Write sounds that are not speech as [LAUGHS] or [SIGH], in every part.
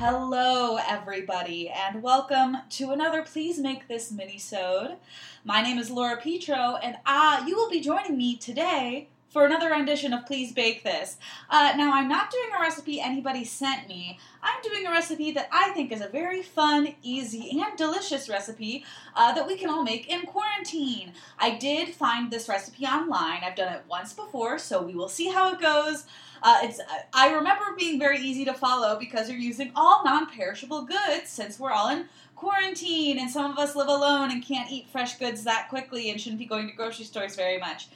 Hello, everybody, and welcome to another Please Make This Minisode. My name is Laura Petro, and uh, you will be joining me today for another rendition of Please Bake This. Uh, now, I'm not doing a recipe anybody sent me. I'm doing a recipe that I think is a very fun, easy, and delicious recipe uh, that we can all make in quarantine. I did find this recipe online. I've done it once before, so we will see how it goes. Uh, it's I remember being very easy to follow because you're using all non-perishable goods since we're all in quarantine and some of us live alone and can't eat fresh goods that quickly and shouldn't be going to grocery stores very much.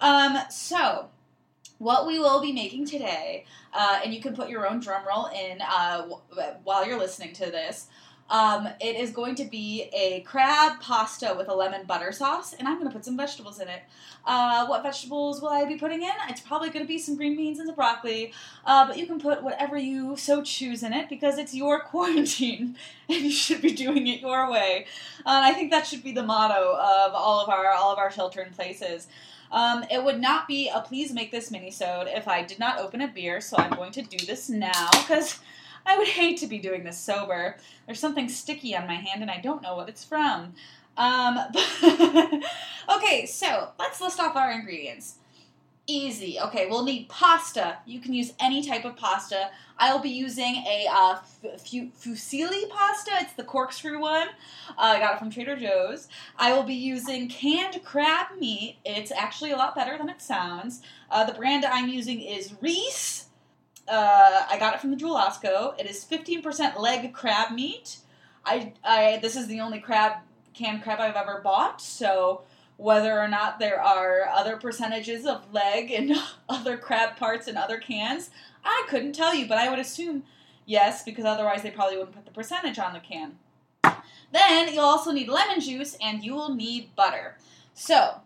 Um, so what we will be making today, uh, and you can put your own drum roll in uh, w- while you're listening to this. Um, it is going to be a crab pasta with a lemon butter sauce, and I'm going to put some vegetables in it. Uh, what vegetables will I be putting in? It's probably going to be some green beans and some broccoli, uh, but you can put whatever you so choose in it because it's your [LAUGHS] quarantine, and you should be doing it your way. Uh, I think that should be the motto of all of our all of our shelter in places. Um, it would not be a please make this mini-sode if I did not open a beer, so I'm going to do this now because I would hate to be doing this sober. There's something sticky on my hand and I don't know what it's from. Um, [LAUGHS] okay, so let's list off our ingredients. Easy. Okay, we'll need pasta. You can use any type of pasta. I'll be using a uh, f- fusilli pasta. It's the corkscrew one. Uh, I got it from Trader Joe's. I will be using canned crab meat. It's actually a lot better than it sounds. Uh, the brand I'm using is Reese. Uh, I got it from the Jewel Osco. It is 15% leg crab meat. I, I this is the only crab canned crab I've ever bought, so whether or not there are other percentages of leg and [LAUGHS] other crab parts in other cans, I couldn't tell you, but I would assume yes, because otherwise they probably wouldn't put the percentage on the can. Then you'll also need lemon juice and you will need butter. So,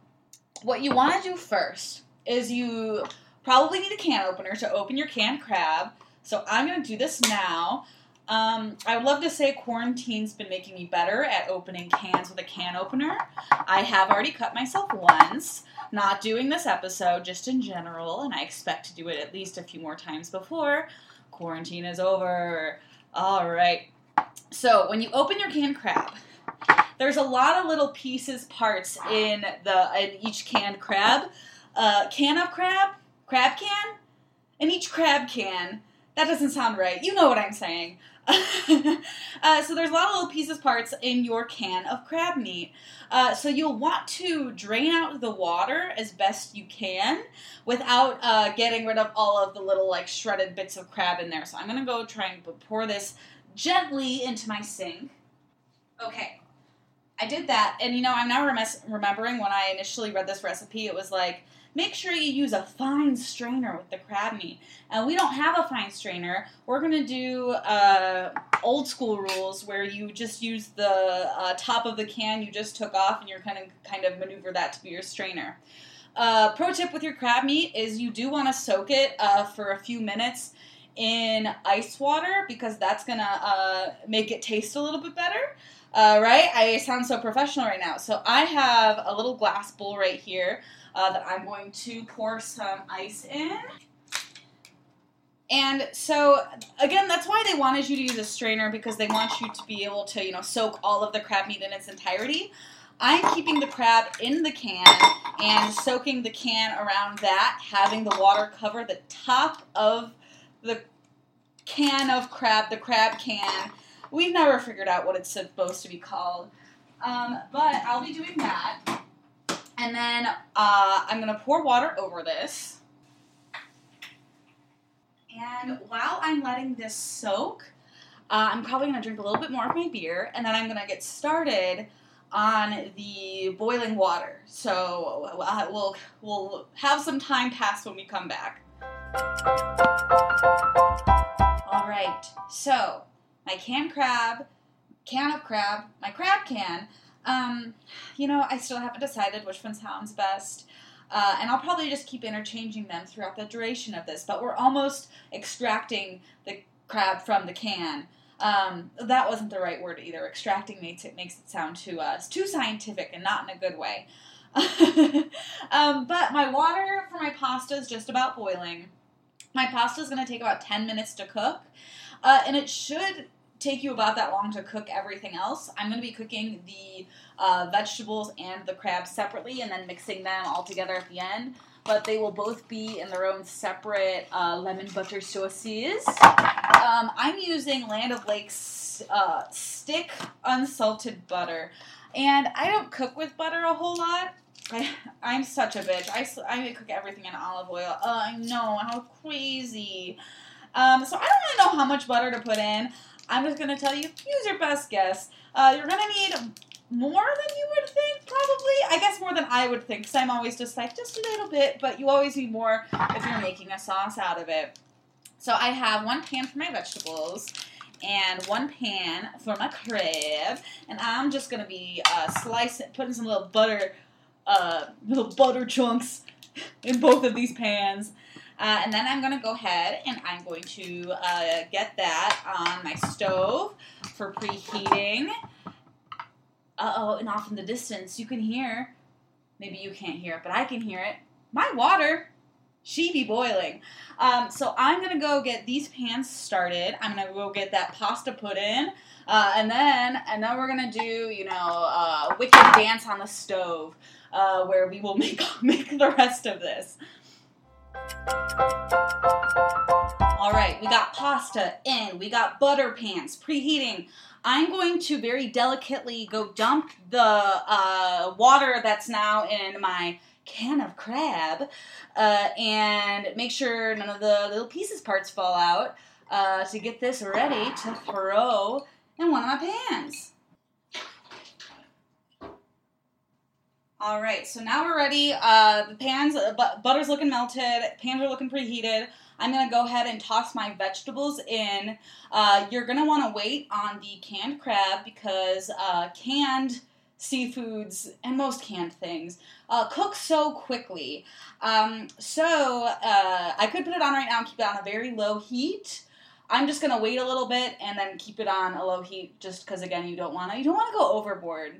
what you want to do first is you probably need a can opener to open your canned crab. So I'm going to do this now. Um, I would love to say quarantine's been making me better at opening cans with a can opener. I have already cut myself once, not doing this episode, just in general, and I expect to do it at least a few more times before quarantine is over. All right. So when you open your canned crab, there's a lot of little pieces, parts in the in each canned crab. Uh, can of crab, crab can, in each crab can. That doesn't sound right. You know what I'm saying. [LAUGHS] uh, so there's a lot of little pieces parts in your can of crab meat. Uh, so you'll want to drain out the water as best you can without uh, getting rid of all of the little like shredded bits of crab in there. So I'm gonna go try and pour this gently into my sink. Okay, I did that, and you know I'm now rem- remembering when I initially read this recipe, it was like make sure you use a fine strainer with the crab meat. And we don't have a fine strainer. We're to do uh, old school rules where you just use the uh, top of the can you just took off and you're kind of kind of maneuver that to be your strainer. Uh, pro tip with your crab meat is you do want to soak it uh, for a few minutes in ice water because that's gonna uh, make it taste a little bit better. Uh, right? I sound so professional right now. So I have a little glass bowl right here uh, that I'm going to pour some ice in. And so, again, that's why they wanted you to use a strainer because they want you to be able to, you know, soak all of the crab meat in its entirety. I'm keeping the crab in the can and soaking the can around that, having the water cover the top of the can of crab, the crab can. We've never figured out what it's supposed to be called. Um, but I'll be doing that. And then uh, I'm going to pour water over this. And while I'm letting this soak, uh, I'm probably going to drink a little bit more of my beer, and then I'm going to get started on the boiling water. So uh, we'll we'll have some time pass when we come back. All right. So my canned crab, can of crab, my crab can um, you know, I still haven't decided which one sounds best. Uh, and I'll probably just keep interchanging them throughout the duration of this. But we're almost extracting the crab from the can. Um, that wasn't the right word either. Extracting makes it makes it sound too uh, too scientific and not in a good way. [LAUGHS] um, but my water for my pasta is just about boiling. My pasta is going to take about 10 minutes to cook, uh, and it should take you about that long to cook everything else. I'm going to be cooking the uh, vegetables and the crabs separately and then mixing them all together at the end. But they will both be in their own separate uh, lemon butter sauces. Um, I'm using Land O'Lakes uh, stick unsalted butter. And I don't cook with butter a whole lot. I, I'm such a bitch. I, I cook everything in olive oil. I know, how crazy. Um, so I don't really know how much butter to put in. I'm just going to tell you, use your best guess. Uh, you're going to need more than you would think, probably. I guess more than I would think, because I'm always just like, just a little bit, but you always need more if you're making a sauce out of it. So I have one pan for my vegetables and one pan for my crab, and I'm just gonna be uh, slicing, putting some little butter, uh, little butter chunks [LAUGHS] in both of these pans. Uh, and then I'm going to go ahead and I'm going to uh, get that on my stove for preheating. Uh oh, and off in the distance, you can hear, maybe you can't hear it, but I can hear it. My water, she be boiling. Um, so I'm going to go get these pans started. I'm going to go get that pasta put in. Uh, and then, and then we're gonna do, you know, uh, wicked dance on the stove, uh, where we will [LAUGHS] make make the rest of this. All right, we got pasta in, we got butter pans preheating. I'm going to very delicately go dump the uh, water that's now in my can of crab uh, and make sure none of the little pieces parts fall out uh, to get this ready to throw in one of my pans. All right, so now we're ready. Uh, the pans, uh, butter's looking melted. Pans are looking preheated. I'm gonna go ahead and toss my vegetables in. Uh, you're gonna want to wait on the canned crab because uh, canned seafoods and most canned things uh, cook so quickly. Um, so uh, I could put it on right now and keep it on a very low heat. I'm just gonna wait a little bit and then keep it on a low heat, just because again you don't want to you don't want to go overboard.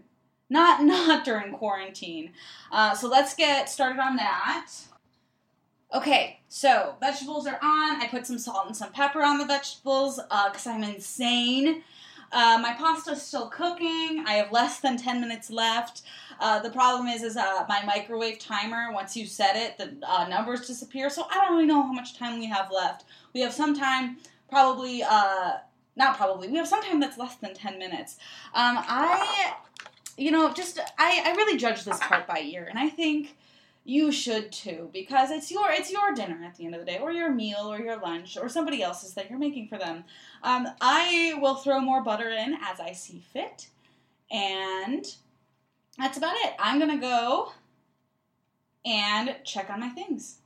Not [LAUGHS] not during quarantine. Uh, so let's get started on that. Okay, so vegetables are on. I put some salt and some pepper on the vegetables because uh, I'm insane. Uh, my pasta's still cooking. I have less than 10 minutes left. Uh, the problem is, is uh, my microwave timer. Once you set it, the uh, numbers disappear. So I don't really know how much time we have left. We have some time, probably. Uh, not probably. We have some time that's less than 10 minutes. Um, I you know, just I, I really judge this part by ear, and I think you should too because it's your it's your dinner at the end of the day or your meal or your lunch or somebody else's that you're making for them. Um, i will throw more butter in as i see fit and that's about it. I'm gonna go and check on my things.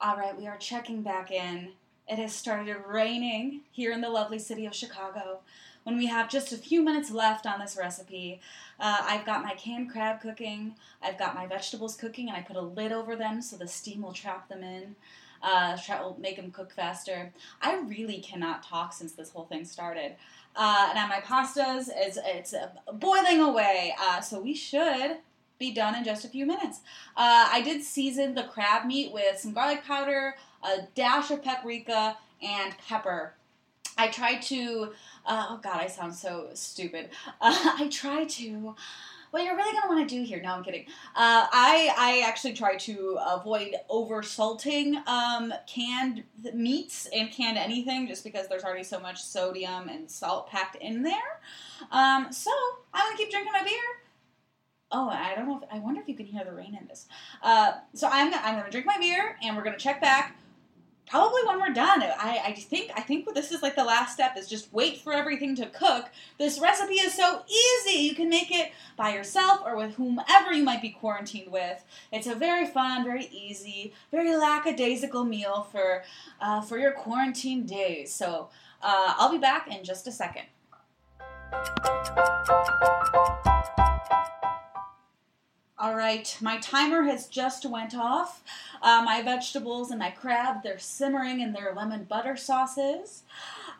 All right we are checking back in it has started raining here in the lovely city of Chicago. When we have just a few minutes left on this recipe, uh, I've got my canned crab cooking, I've got my vegetables cooking, and I put a lid over them so the steam will trap them in. Uh, try, will make them cook faster. I really cannot talk since this whole thing started. Uh, now my pastas is it's boiling away, uh, so we should be done in just a few minutes. Uh, I did season the crab meat with some garlic powder, a dash of paprika, and pepper. I try to, uh, oh god, I sound so stupid. [LAUGHS] Uh, I try to, what you're really gonna want to do here, no, I'm kidding. Uh, I, I actually try to avoid over salting um, canned meats and canned anything just because there's already so much sodium and salt packed in there. Um, so I'm gonna keep drinking my beer Oh, I don't know. If, I wonder if you can hear the rain in this. Uh, so I'm I'm gonna drink my beer and we're gonna check back probably when we're done. I, I think I think this is like the last step is just wait for everything to cook. This recipe is so easy. You can make it by yourself or with whomever you might be quarantined with. It's a very fun, very easy, very lackadaisical meal for uh, for your quarantine days. So uh, I'll be back in just a second. All right, my timer has just went off. Uh, my vegetables and my crab, they're simmering in their lemon butter sauces.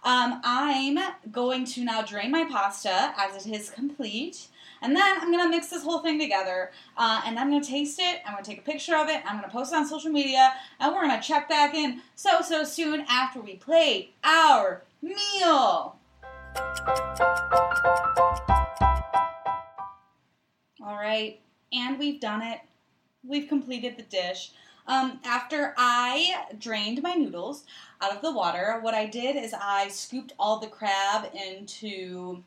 Um, I'm going to now drain my pasta as it is complete. And then I'm gonna mix this whole thing together, uh, and I'm gonna taste it. I'm gonna take a picture of it. I'm gonna post it on social media, and we're gonna check back in so so soon after we plate our meal. All right, and we've done it. We've completed the dish. Um, after I drained my noodles out of the water, what I did is I scooped all the crab into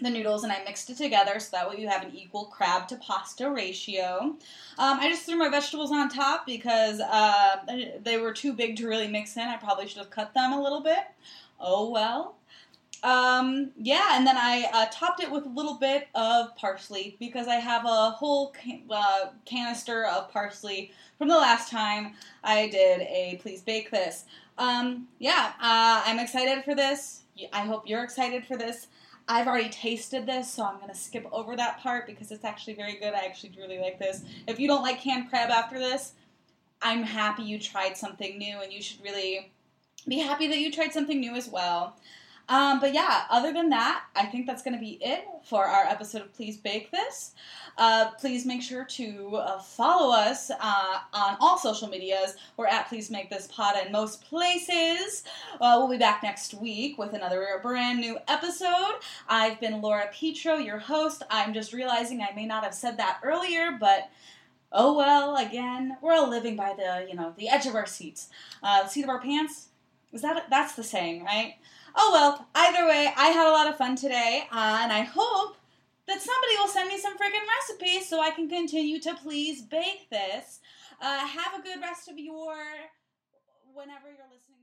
the noodles and I mixed it together so that way you have an equal crab to pasta ratio. Um, I just threw my vegetables on top because uh, they were too big to really mix in. I probably should have cut them a little bit. Oh well. Um, yeah, and then I uh, topped it with a little bit of parsley because I have a whole can- uh, canister of parsley from the last time I did a Please Bake This. Um, yeah, uh, I'm excited for this. I hope you're excited for this. I've already tasted this, so I'm going to skip over that part because it's actually very good. I actually really like this. If you don't like canned crab after this, I'm happy you tried something new, and you should really be happy that you tried something new as well. Um, but yeah, other than that, I think that's going to be it for our episode of Please Bake This. Uh, please make sure to uh, follow us uh, on all social medias. We're at Please Make This Pod in most places. Uh, we'll be back next week with another brand new episode. I've been Laura Petro, your host. I'm just realizing I may not have said that earlier, but oh well. Again, we're all living by the you know the edge of our seats, uh, the seat of our pants. Is that that's the saying, right? Oh well, either way, I had a lot of fun today, uh, and I hope that somebody will send me some freaking recipes so I can continue to please bake this. Uh, have a good rest of your whenever you're listening.